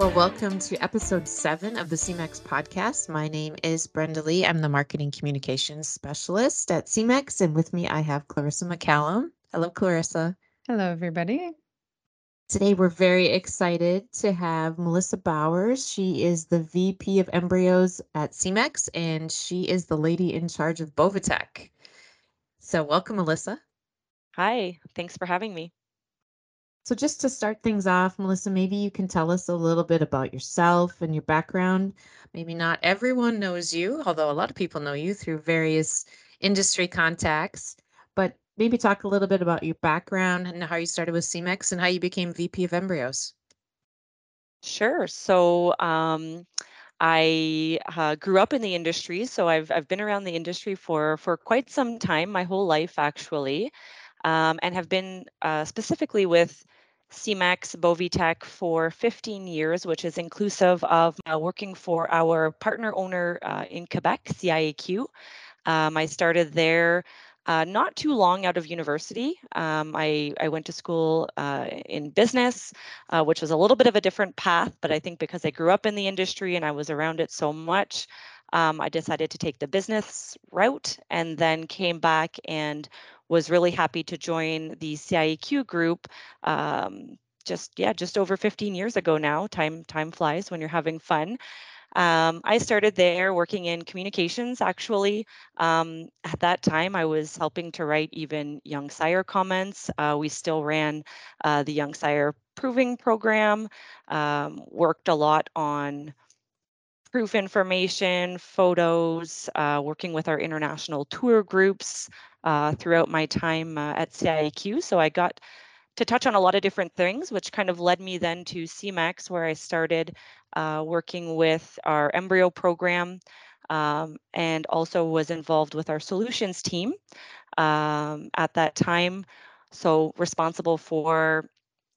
Well, welcome to episode seven of the Semex podcast. My name is Brenda Lee. I'm the marketing communications specialist at Semex, and with me I have Clarissa McCallum. Hello, Clarissa. Hello, everybody. Today we're very excited to have Melissa Bowers. She is the VP of Embryos at Semex, and she is the lady in charge of Boviteq. So, welcome, Melissa. Hi, thanks for having me. So, just to start things off, Melissa, maybe you can tell us a little bit about yourself and your background. Maybe not everyone knows you, although a lot of people know you through various industry contacts, but maybe talk a little bit about your background and how you started with Semex and how you became VP of Embryos. Sure. So, um, I uh, grew up in the industry, so I've I've been around the industry for for quite some time, my whole life actually, um, and have been uh, specifically with Semex Boviteq for 15 years, which is inclusive of uh, working for our partner owner uh, in Quebec, CIAQ. Um, I started there uh, not too long out of university. Um, I, I went to school uh, in business, uh, which was a little bit of a different path, but I think because I grew up in the industry and I was around it so much, um, I decided to take the business route and then came back and was really happy to join the CIAQ group. Um, just yeah, just over 15 years ago now. Time time flies when you're having fun. Um, I started there working in communications. Actually, um, at that time, I was helping to write even young sire comments. Uh, we still ran uh, the young sire proving program. Um, worked a lot on proof information, photos, uh, working with our international tour groups uh, throughout my time uh, at CIAQ. So I got to touch on a lot of different things, which kind of led me then to Semex, where I started uh, working with our embryo program um, and also was involved with our solutions team um, at that time. So responsible for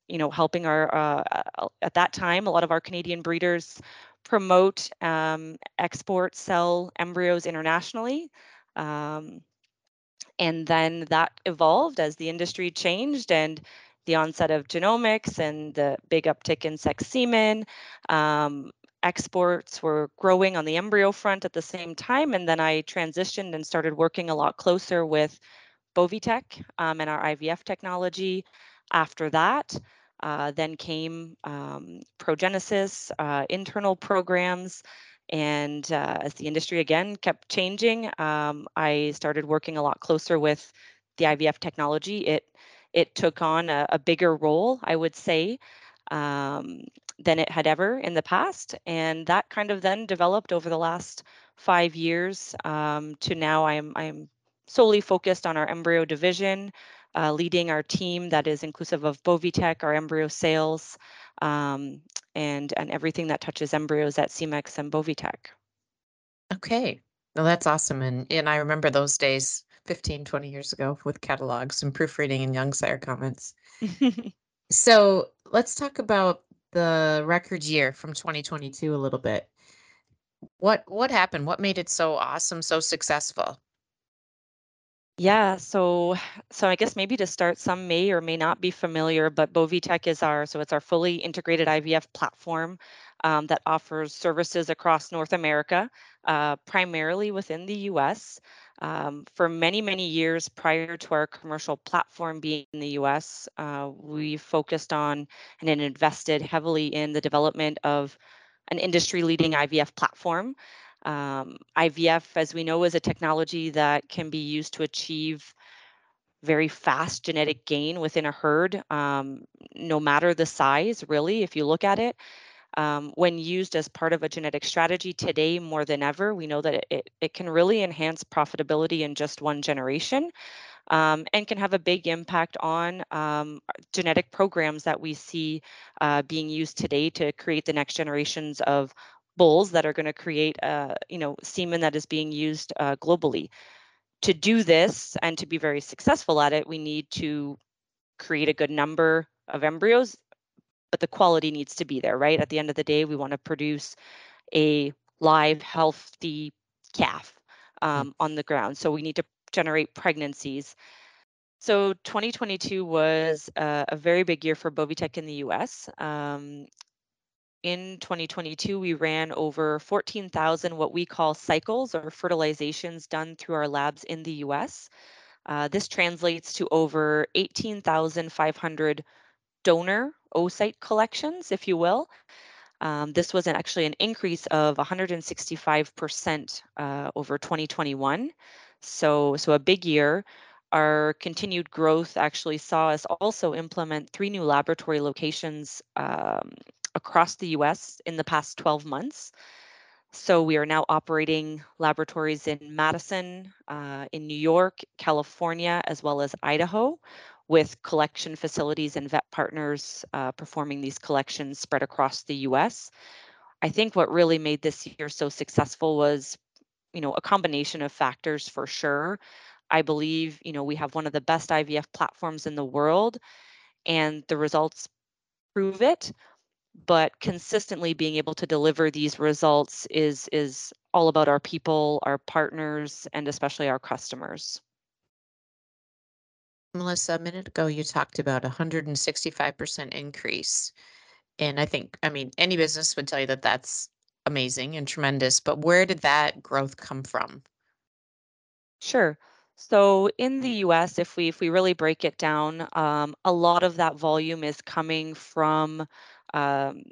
you know, helping our, uh, uh, at that time, a lot of our Canadian breeders promote, um, export, sell embryos internationally. Um, and then that evolved as the industry changed and the onset of genomics and the big uptick in sex semen. Um, exports were growing on the embryo front at the same time. And then I transitioned and started working a lot closer with Boviteq um, and our IVF technology after that. Uh, then came um, Progenesis, uh, internal programs, and uh, as the industry again kept changing, um, I started working a lot closer with the IVF technology. It it took on a, a bigger role, I would say, um, than it had ever in the past, and that kind of then developed over the last five years um, to now. I'm I'm solely focused on our embryo division uh, leading our team that is inclusive of Boviteq, our embryo sales, um, and, and everything that touches embryos at Semex and Boviteq. Okay. Well, that's awesome. And, and I remember those days 15, 20 years ago with catalogs and proofreading and young sire comments. so let's talk about the record year from 2022 a little bit. What what happened? What made it so awesome, so successful? Yeah, so so I guess maybe to start, some may or may not be familiar, but Boviteq is our so it's our fully integrated IVF platform um, that offers services across North America, uh, primarily within the U.S. Um, for many many years prior to our commercial platform being in the U.S., uh, we focused on and invested heavily in the development of an industry-leading IVF platform. Um, IVF, as we know, is a technology that can be used to achieve very fast genetic gain within a herd, um, no matter the size, really, if you look at it. Um, when used as part of a genetic strategy today more than ever, we know that it, it, can really enhance profitability in just one generation um, and can have a big impact on um, genetic programs that we see uh, being used today to create the next generations of bulls that are going to create, uh, you know, semen that is being used uh, globally. To do this and to be very successful at it, we need to create a good number of embryos, but the quality needs to be there, right? At the end of the day, we want to produce a live, healthy calf mm. um, on the ground. So we need to generate pregnancies. So 2022 was uh, a very big year for Boviteq in the US. Um, in 2022, we ran over 14,000 what we call cycles or fertilizations done through our labs in the US. Uh, this translates to over 18,500 donor oocyte collections, if you will. Um, this was an, actually an increase of 165% uh, over 2021. So, so a big year. Our continued growth actually saw us also implement three new laboratory locations um, across the US in the past 12 months. So we are now operating laboratories in Madison, uh, in New York, California, as well as Idaho, with collection facilities and vet partners uh, performing these collections spread across the US. I think what really made this year so successful was, you know, a combination of factors for sure. I believe, you know, we have one of the best IVF platforms in the world and the results prove it but consistently being able to deliver these results is is all about our people, our partners, and especially our customers. Melissa, a minute ago you talked about a 165% increase. And I think, I mean, any business would tell you that that's amazing and tremendous, but where did that growth come from? Sure. So in the US, if we if we really break it down, um, a lot of that volume is coming from um,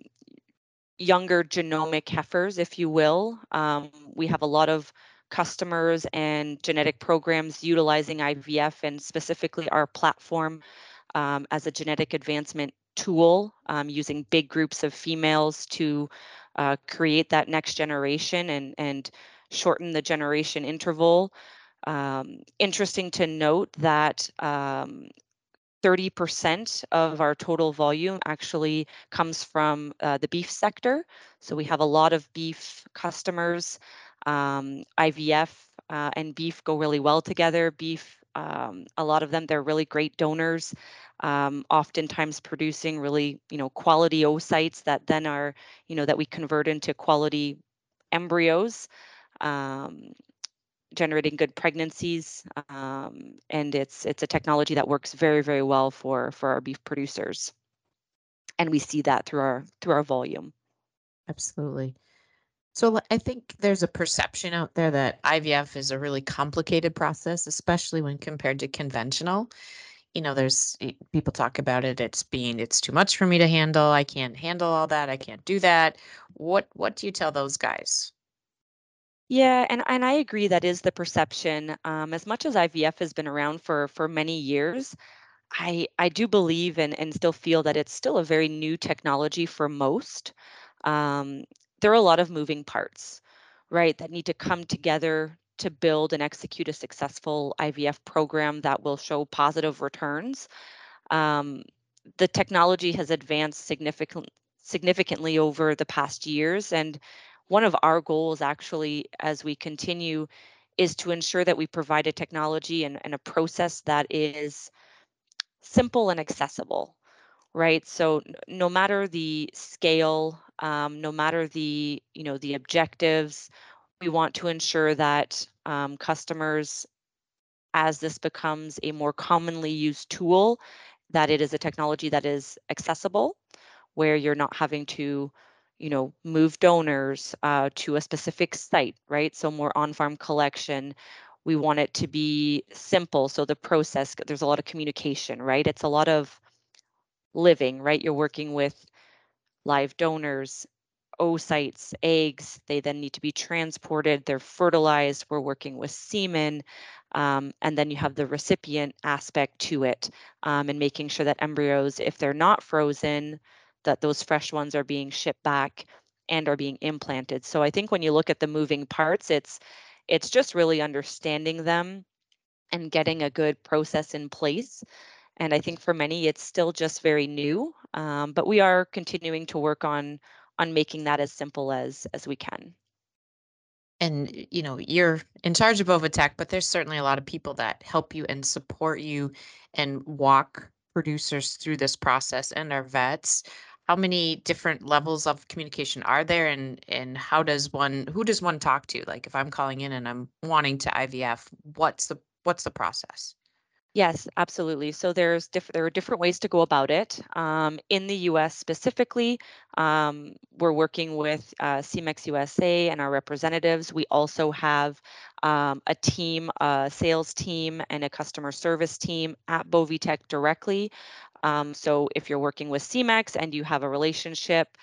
younger genomic heifers, if you will. Um, we have a lot of customers and genetic programs utilizing IVF and specifically our platform um, as a genetic advancement tool, um, using big groups of females to uh, create that next generation and, and shorten the generation interval. Um, interesting to note that um, 30% of our total volume actually comes from uh, the beef sector. So we have a lot of beef customers. Um, IVF uh, and beef go really well together. Beef, um, a lot of them, they're really great donors, um, oftentimes producing really, you know, quality oocytes that then are, you know, that we convert into quality embryos. Um, generating good pregnancies, um, and it's it's a technology that works very very well for for our beef producers, and we see that through our through our volume. Absolutely. So I think there's a perception out there that IVF is a really complicated process, especially when compared to conventional. You know, there's people talk about it. It's being it's too much for me to handle. I can't handle all that. I can't do that. What what do you tell those guys? Yeah, and and I agree that is the perception. Um, as much as IVF has been around for for many years, I I do believe and and still feel that it's still a very new technology for most. Um, there are a lot of moving parts, right, that need to come together to build and execute a successful IVF program that will show positive returns. Um, the technology has advanced significant, significantly over the past years, and one of our goals actually as we continue is to ensure that we provide a technology and, and a process that is simple and accessible right? So no matter the scale um, no matter the you know the objectives we want to ensure that um, customers as this becomes a more commonly used tool that it is a technology that is accessible where you're not having to you know move donors uh, to a specific site right so more on-farm collection we want it to be simple so the process there's a lot of communication right it's a lot of living, right? You're working with live donors, oocytes, eggs. They then need to be transported. They're fertilized. We're working with semen. Um, and then you have the recipient aspect to it um, and making sure that embryos, if they're not frozen, that those fresh ones are being shipped back and are being implanted. So I think when you look at the moving parts, it's it's just really understanding them and getting a good process in place and I think for many, it's still just very new, um, but we are continuing to work on on making that as simple as as we can. and you know you're in charge of Boviteq, but there's certainly a lot of people that help you and support you and walk producers through this process and our vets. How many different levels of communication are there and and how does one who does one talk to? Like if I'm calling in and I'm wanting to IVF, what's the what's the process? Yes, absolutely. So there's different there are different ways to go about it. Um, in the U.S. specifically, um, we're working with uh, Semex USA and our representatives. We also have um, a team, a sales team, and a customer service team at Boviteq directly. Um, so if you're working with Semex and you have a relationship,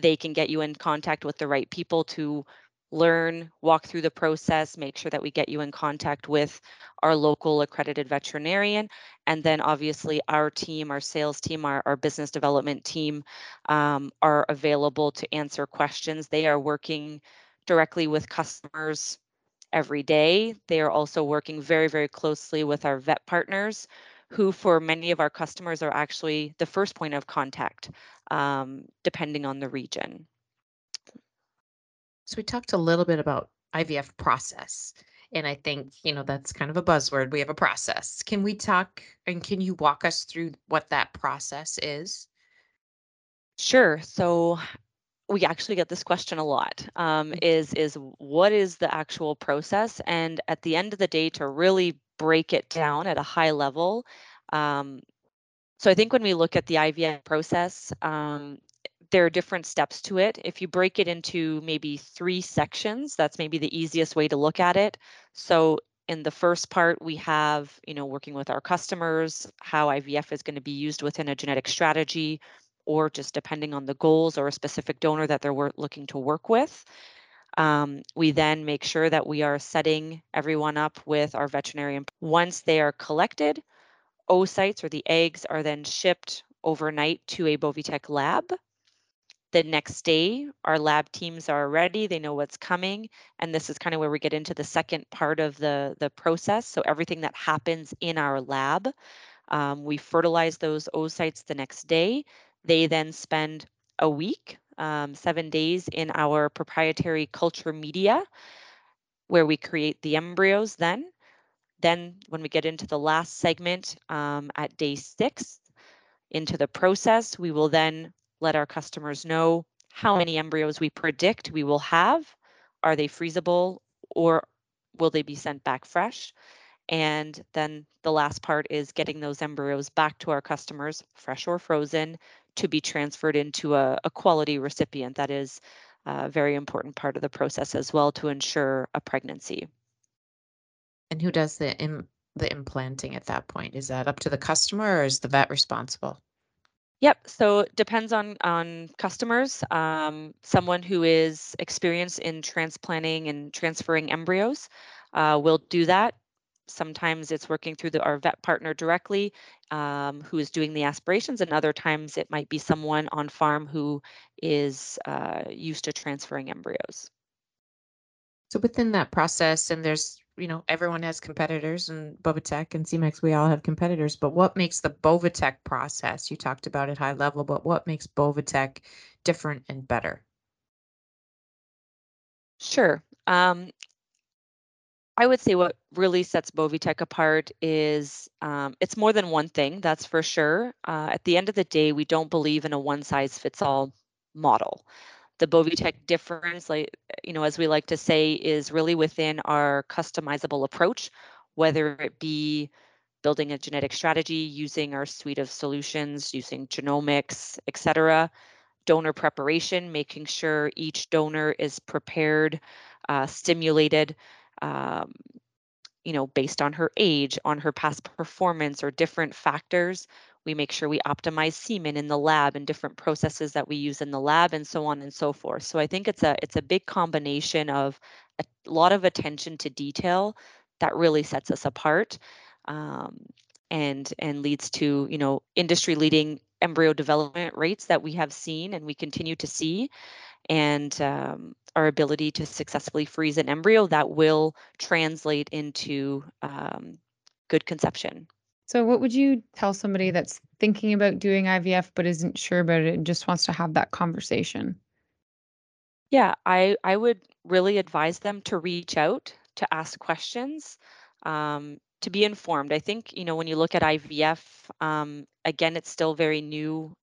they can get you in contact with the right people to learn, walk through the process, make sure that we get you in contact with our local accredited veterinarian. And then obviously our team, our sales team, our, our business development team um, are available to answer questions. They are working directly with customers every day. They are also working very, very closely with our vet partners who for many of our customers are actually the first point of contact, um, depending on the region. So we talked a little bit about IVF process. And I think, you know, that's kind of a buzzword. We have a process. Can we talk and can you walk us through what that process is? Sure. So we actually get this question a lot. Um, Mm. is is what is the actual process? And at the end of the day, to really break it down at a high level, um, so I think when we look at the IVF process, um, there are different steps to it. If you break it into maybe three sections, that's maybe the easiest way to look at it. So in the first part, we have, you know, working with our customers, how IVF is going to be used within a genetic strategy, or just depending on the goals or a specific donor that they're looking to work with. Um, we then make sure that we are setting everyone up with our veterinarian. Once they are collected, oocytes or the eggs are then shipped overnight to a Boviteq lab. The next day, our lab teams are ready. They know what's coming. And this is kind of where we get into the second part of the, the process. So everything that happens in our lab, um, we fertilize those oocytes the next day. They then spend a week, um, seven days in our proprietary culture media, where we create the embryos then. Then when we get into the last segment um, at day six, into the process. We will then let our customers know how many embryos we predict we will have. Are they freezable or will they be sent back fresh? And then the last part is getting those embryos back to our customers, fresh or frozen, to be transferred into a, a quality recipient. That is a very important part of the process as well to ensure a pregnancy. And who does the Im- the implanting at that point? Is that up to the customer or is the vet responsible? Yep. So depends on on customers. Um, someone who is experienced in transplanting and transferring embryos uh, will do that. Sometimes it's working through the, our vet partner directly, um, who is doing the aspirations, and other times it might be someone on farm who is uh, used to transferring embryos. So within that process, and there's, you know, everyone has competitors and Boviteq and Semex, we all have competitors, but what makes the Boviteq process, you talked about at high level, but what makes Boviteq different and better? Sure. Um, I would say what really sets Boviteq apart is um, it's more than one thing, that's for sure. Uh, at the end of the day, we don't believe in a one size fits all model. The Boviteq difference, like you know, as we like to say, is really within our customizable approach, whether it be building a genetic strategy, using our suite of solutions, using genomics, et cetera, donor preparation, making sure each donor is prepared, uh, stimulated, um, you know, based on her age, on her past performance, or different factors. We make sure we optimize semen in the lab and different processes that we use in the lab, and so on and so forth. So I think it's a it's a big combination of a lot of attention to detail that really sets us apart, um, and and leads to you know industry leading embryo development rates that we have seen and we continue to see and um, our ability to successfully freeze an embryo that will translate into um, good conception. So, what would you tell somebody that's thinking about doing IVF but isn't sure about it and just wants to have that conversation? Yeah, I, I would really advise them to reach out, to ask questions, um, to be informed. I think, you know, when you look at IVF, um, again, it's still very new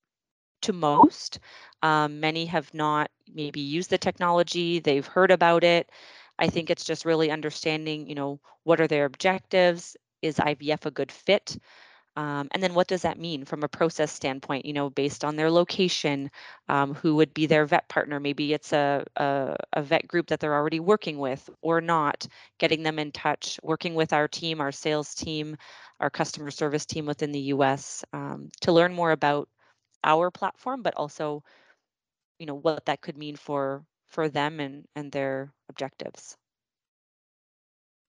to most. Um, many have not maybe used the technology, they've heard about it. I think it's just really understanding, you know, what are their objectives, is IVF a good fit? Um, and then what does that mean from a process standpoint, you know, based on their location, um, who would be their vet partner? Maybe it's a, a, a, vet group that they're already working with or not, getting them in touch, working with our team, our sales team, our customer service team within the US um, to learn more about our platform, but also, you know, what that could mean for for them and, and their objectives.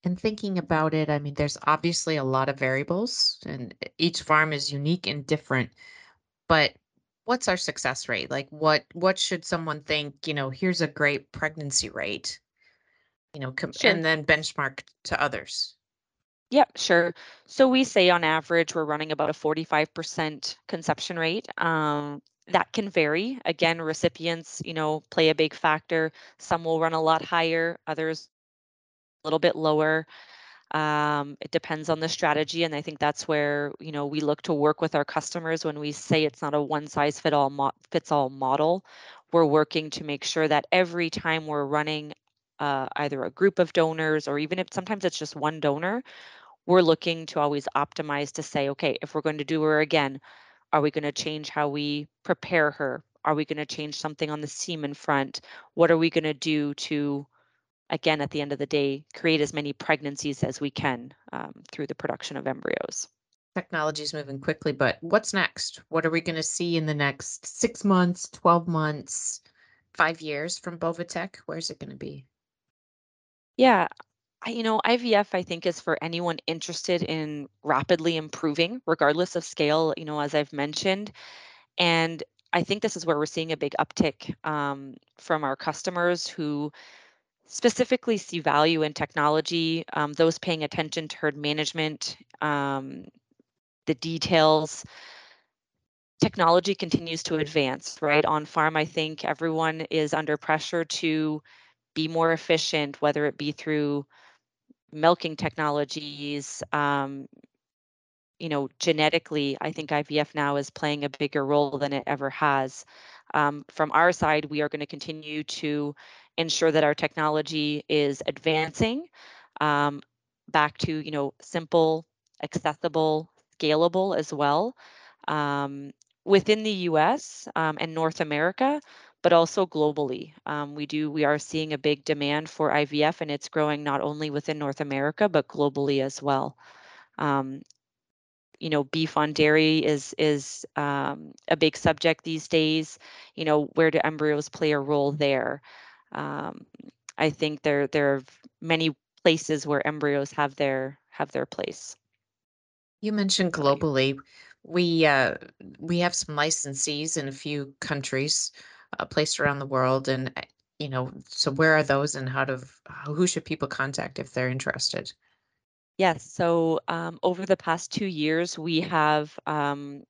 And thinking about it, I mean, there's obviously a lot of variables, and each farm is unique and different. But what's our success rate? Like, what what should someone think? You know, here's a great pregnancy rate. You know, com- Sure. and then benchmark to others. Yep, sure. So we say on average we're running about a 45% conception rate. Um, that can vary. Again, recipients, you know, play a big factor. Some will run a lot higher, others little bit lower. Um, it depends on the strategy, and I think that's where you know we look to work with our customers when we say it's not a one size fit all mo- fits all model. We're working to make sure that every time we're running uh, either a group of donors or even if sometimes it's just one donor, we're looking to always optimize to say, okay, if we're going to do her again, are we going to change how we prepare her? Are we going to change something on the semen front? What are we going to do to again, at the end of the day, create as many pregnancies as we can um, through the production of embryos. Technology is moving quickly, but what's next? What are we going to see in the next six months, 12 months, five years from Boviteq? Where's it going to be? Yeah, I, you know, IVF, I think, is for anyone interested in rapidly improving, regardless of scale, you know, as I've mentioned. And I think this is where we're seeing a big uptick um, from our customers who specifically see value in technology, um, those paying attention to herd management, um, the details. Technology continues to advance, right? On farm, I think everyone is under pressure to be more efficient, whether it be through milking technologies, um, you know, genetically, I think IVF now is playing a bigger role than it ever has. Um, from our side, we are going to continue to ensure that our technology is advancing um, back to, you know, simple, accessible, scalable as well um, within the U.S. Um, and North America, but also globally. Um, we do we are seeing a big demand for IVF, and it's growing not only within North America but globally as well. Um, you know beef on dairy is is um, a big subject these days you know where do embryos play a role there um, i think there there are many places where embryos have their have their place You mentioned globally. We uh, we have some licensees in a few countries uh, placed around the world, and uh, you know, so where are those, and how to who should people contact if they're interested? Yes. So um, over the past two years, we have um,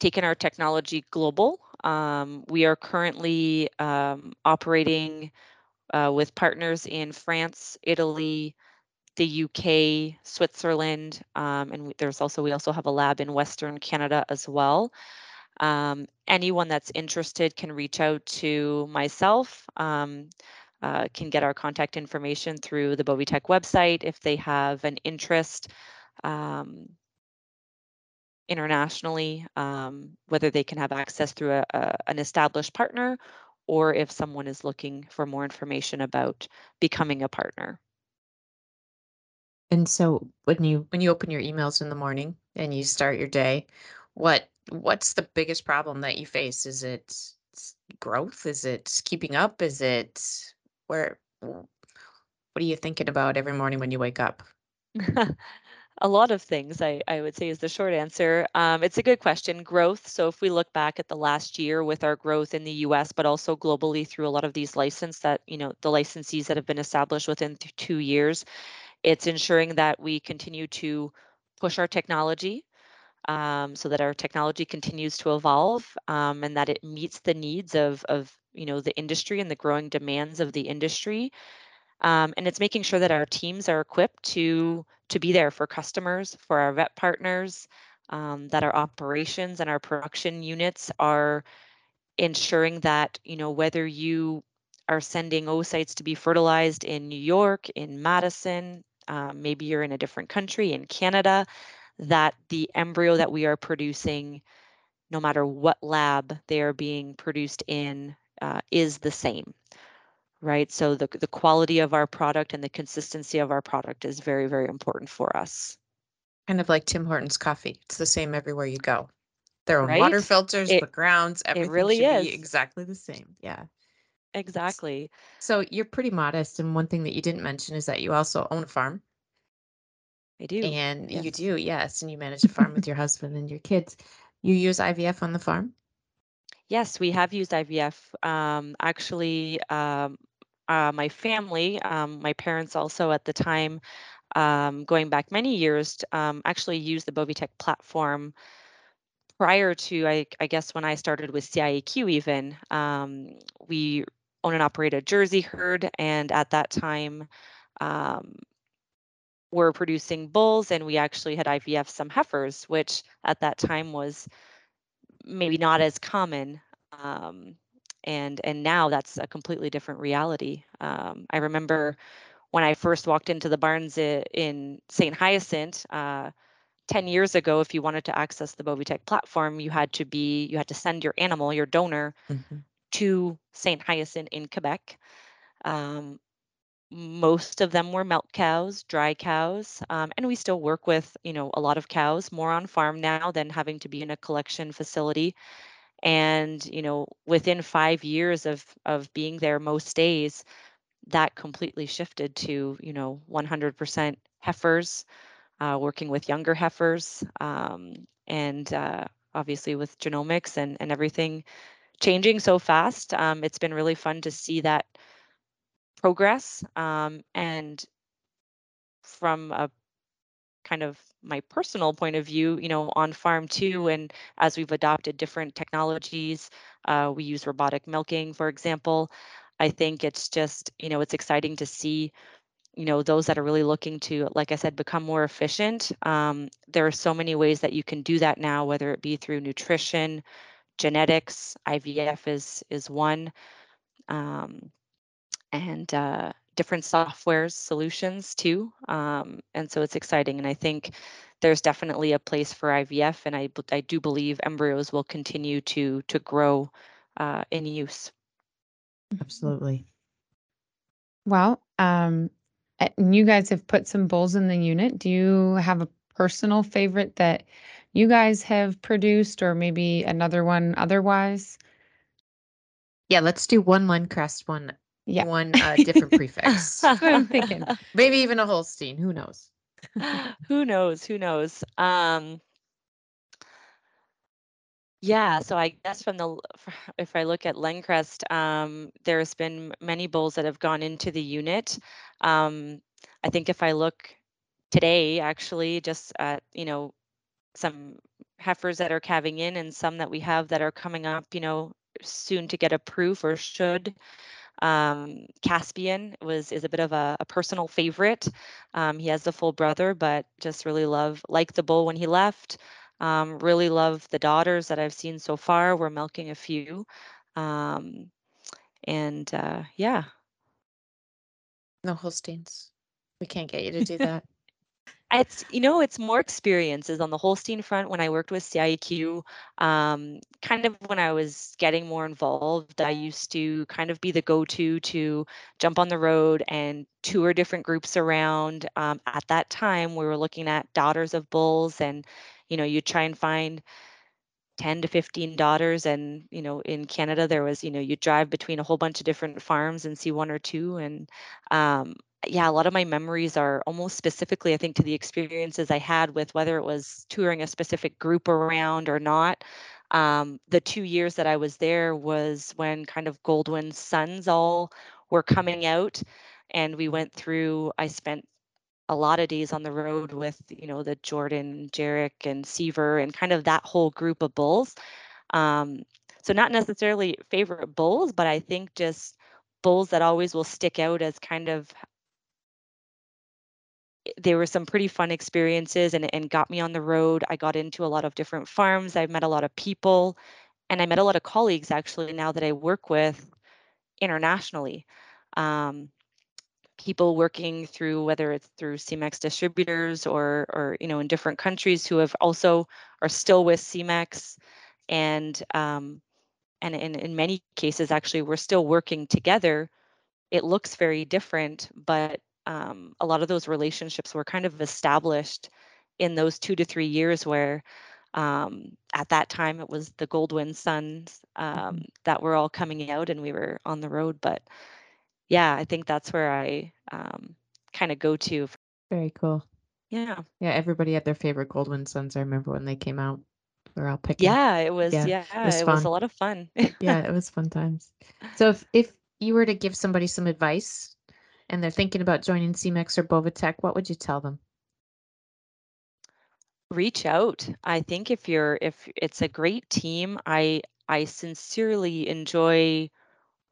taken our technology global. Um, we are currently um, operating uh, with partners in France, Italy, the UK, Switzerland, um, and there's also we also have a lab in Western Canada as well. Um, anyone that's interested can reach out to myself. Um, uh, can get our contact information through the Boviteq website if they have an interest um, internationally, um, whether they can have access through a, a, an established partner or if someone is looking for more information about becoming a partner. And so when you when you open your emails in the morning and you start your day, what what's the biggest problem that you face? Is it growth? Is it keeping up? Is it where what are you thinking about every morning when you wake up? a lot of things, I, I would say, is the short answer. Um, it's a good question. Growth. So, if we look back at the last year with our growth in the US, but also globally through a lot of these license that, you know, the licensees that have been established within th- two years, it's ensuring that we continue to push our technology um, so that our technology continues to evolve um, and that it meets the needs of, of, you know, the industry and the growing demands of the industry. Um, and it's making sure that our teams are equipped to to be there for customers, for our vet partners, um, that our operations and our production units are ensuring that you know whether you are sending oocytes to be fertilized in New York, in Madison, um, maybe you're in a different country in Canada, that the embryo that we are producing, no matter what lab they are being produced in, uh, is the same right? So the, the quality of our product and the consistency of our product is very, very important for us. Kind of like Tim Hortons coffee. It's the same everywhere you go. Their own right? water filters, it, the grounds, everything it really should is. be exactly the same. Yeah. Exactly. So you're pretty modest. And one thing that you didn't mention is that you also own a farm. I do. And yes. you do, yes. And you manage a farm with your husband and your kids. You use IVF on the farm? Yes, we have used IVF. Um, actually, um, uh, my family, um, my parents also at the time, um, going back many years, um, actually used the Boviteq platform prior to, I, I, guess, when I started with CIAQ even. Um, we own and operate a Jersey herd, and at that time, um, were producing bulls, and we actually had IVF some heifers, which at that time was maybe not as common. Um, and and now that's a completely different reality. Um, I remember when I first walked into the barns in St. Hyacinthe. Uh, 10 years ago if you wanted to access the Boviteq platform you had to be you had to send your animal your donor mm-hmm. to St. Hyacinthe in Quebec um, most of them were milk cows dry cows um, and we still work with you know a lot of cows more on farm now than having to be in a collection facility and you know within five years of of being there most days that completely shifted to you know 100% heifers uh, working with younger heifers um, and uh, obviously with genomics and, and everything changing so fast. Um, it's been really fun to see that progress um, and from a kind of my personal point of view, you know, on farm too, and as we've adopted different technologies, uh, we use robotic milking, for example. I think it's just, you know, it's exciting to see, you know, those that are really looking to, like I said, become more efficient. Um, there are so many ways that you can do that now, whether it be through nutrition, genetics, IVF is is one, um, and uh, different softwares solutions too. Um, and so it's exciting. And I think there's definitely a place for IVF, and I, I do believe embryos will continue to to grow uh, in use. Absolutely. Well, um, you guys have put some bulls in the unit. Do you have a personal favorite that you guys have produced, or maybe another one otherwise? Yeah, let's do one Lencrest, one yeah. one uh, different prefix. I'm thinking. Maybe even a Holstein. Who knows? who knows? Who knows? Um, yeah, so I guess from the if I look at Lencrest, um, there's been many bulls that have gone into the unit. Um, I think if I look today, actually, just at you know some heifers that are calving in and some that we have that are coming up, you know, soon to get approved or should. Um, Caspian was is a bit of a, a personal favorite. Um, he has the full brother, but just really love like the bull when he left. Um, really love the daughters that I've seen so far. We're milking a few, um, and uh, yeah. No Holsteins. We can't get you to do that. It's you know it's more experiences on the Holstein front when I worked with CIAQ. Um, kind of when I was getting more involved, I used to kind of be the go-to to jump on the road and tour different groups around. Um, at that time, we were looking at daughters of bulls, and you know you try and find 10 to 15 daughters and you know in canada there was you know you drive between a whole bunch of different farms and see one or two and um, yeah, a lot of my memories are almost specifically, I think, to the experiences I had with whether it was touring a specific group around or not. Um, the two years that I was there was when kind of Goldwyn's sons all were coming out, and we went through. I spent a lot of days on the road with, you know, the Jordan, Jarek, and Seaver, and kind of that whole group of bulls. Um, so not necessarily favorite bulls, but I think just bulls that always will stick out as kind of there were some pretty fun experiences and, and got me on the road. I got into a lot of different farms. I've met a lot of people and I met a lot of colleagues actually now that I work with internationally. Um, people working through whether it's through Semex distributors or or you know in different countries who have also are still with Semex and um, and in, in many cases actually we're still working together it looks very different but um, a lot of those relationships were kind of established in those two to three years where um, at that time it was the goldwyn sons um, mm-hmm. that were all coming out and we were on the road but yeah i think that's where i um, kind of go to very cool. Yeah. Yeah everybody had their favorite goldwyn sons i remember when they came out. We are all picking. Yeah it was yeah, yeah it, was, it was, a lot of fun. Yeah it was fun times. So if if you were to give somebody some advice and they're thinking about joining Semex or Boviteq, what would you tell them? Reach out. I think if you're if it's a great team, I I sincerely enjoy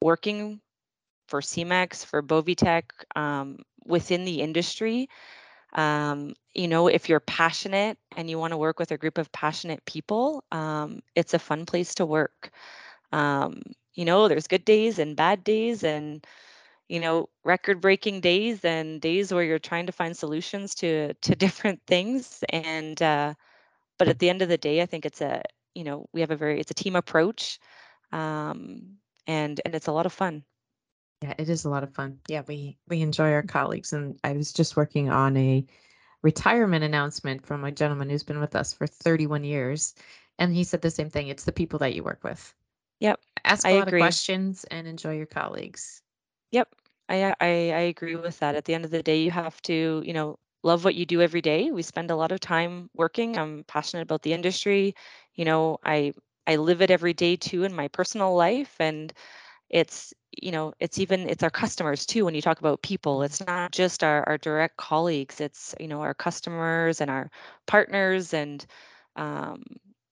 working for Semex, for Boviteq, um, within the industry. Um, you know, if you're passionate and you want to work with a group of passionate people, um, it's a fun place to work. Um, you know, there's good days and bad days and you know, record breaking days and days where you're trying to find solutions to to different things and uh but at the end of the day, I think it's a, you know, we have a very it's a team approach. Um and and it's a lot of fun. Yeah, it is a lot of fun. Yeah, we we enjoy our colleagues and I was just working on a retirement announcement from a gentleman who's been with us for 31 years and he said the same thing. It's the people that you work with. Yep. Ask a I lot agree. of questions and enjoy your colleagues. Yep. I, I I agree with that. At the end of the day, you have to, you know, love what you do every day. We spend a lot of time working. I'm passionate about the industry. You know, I I live it every day too in my personal life and it's you know it's even it's our customers too when you talk about people it's not just our, our direct colleagues it's you know our customers and our partners and um,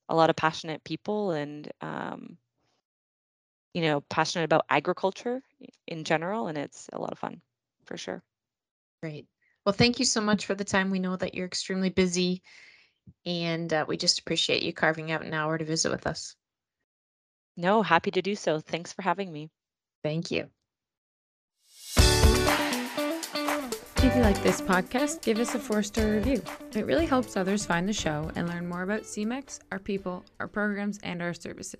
a lot of passionate people and um, you know, passionate about agriculture in general, and it's a lot of fun for sure. Great. Well, thank you so much for the time. We know that you're extremely busy, and uh, we just appreciate you carving out an hour to visit with us. No, happy to do so. Thanks for having me. Thank you. If you like this podcast, give us a four star review. It really helps others find the show and learn more about Semex, our people, our programs, and our services.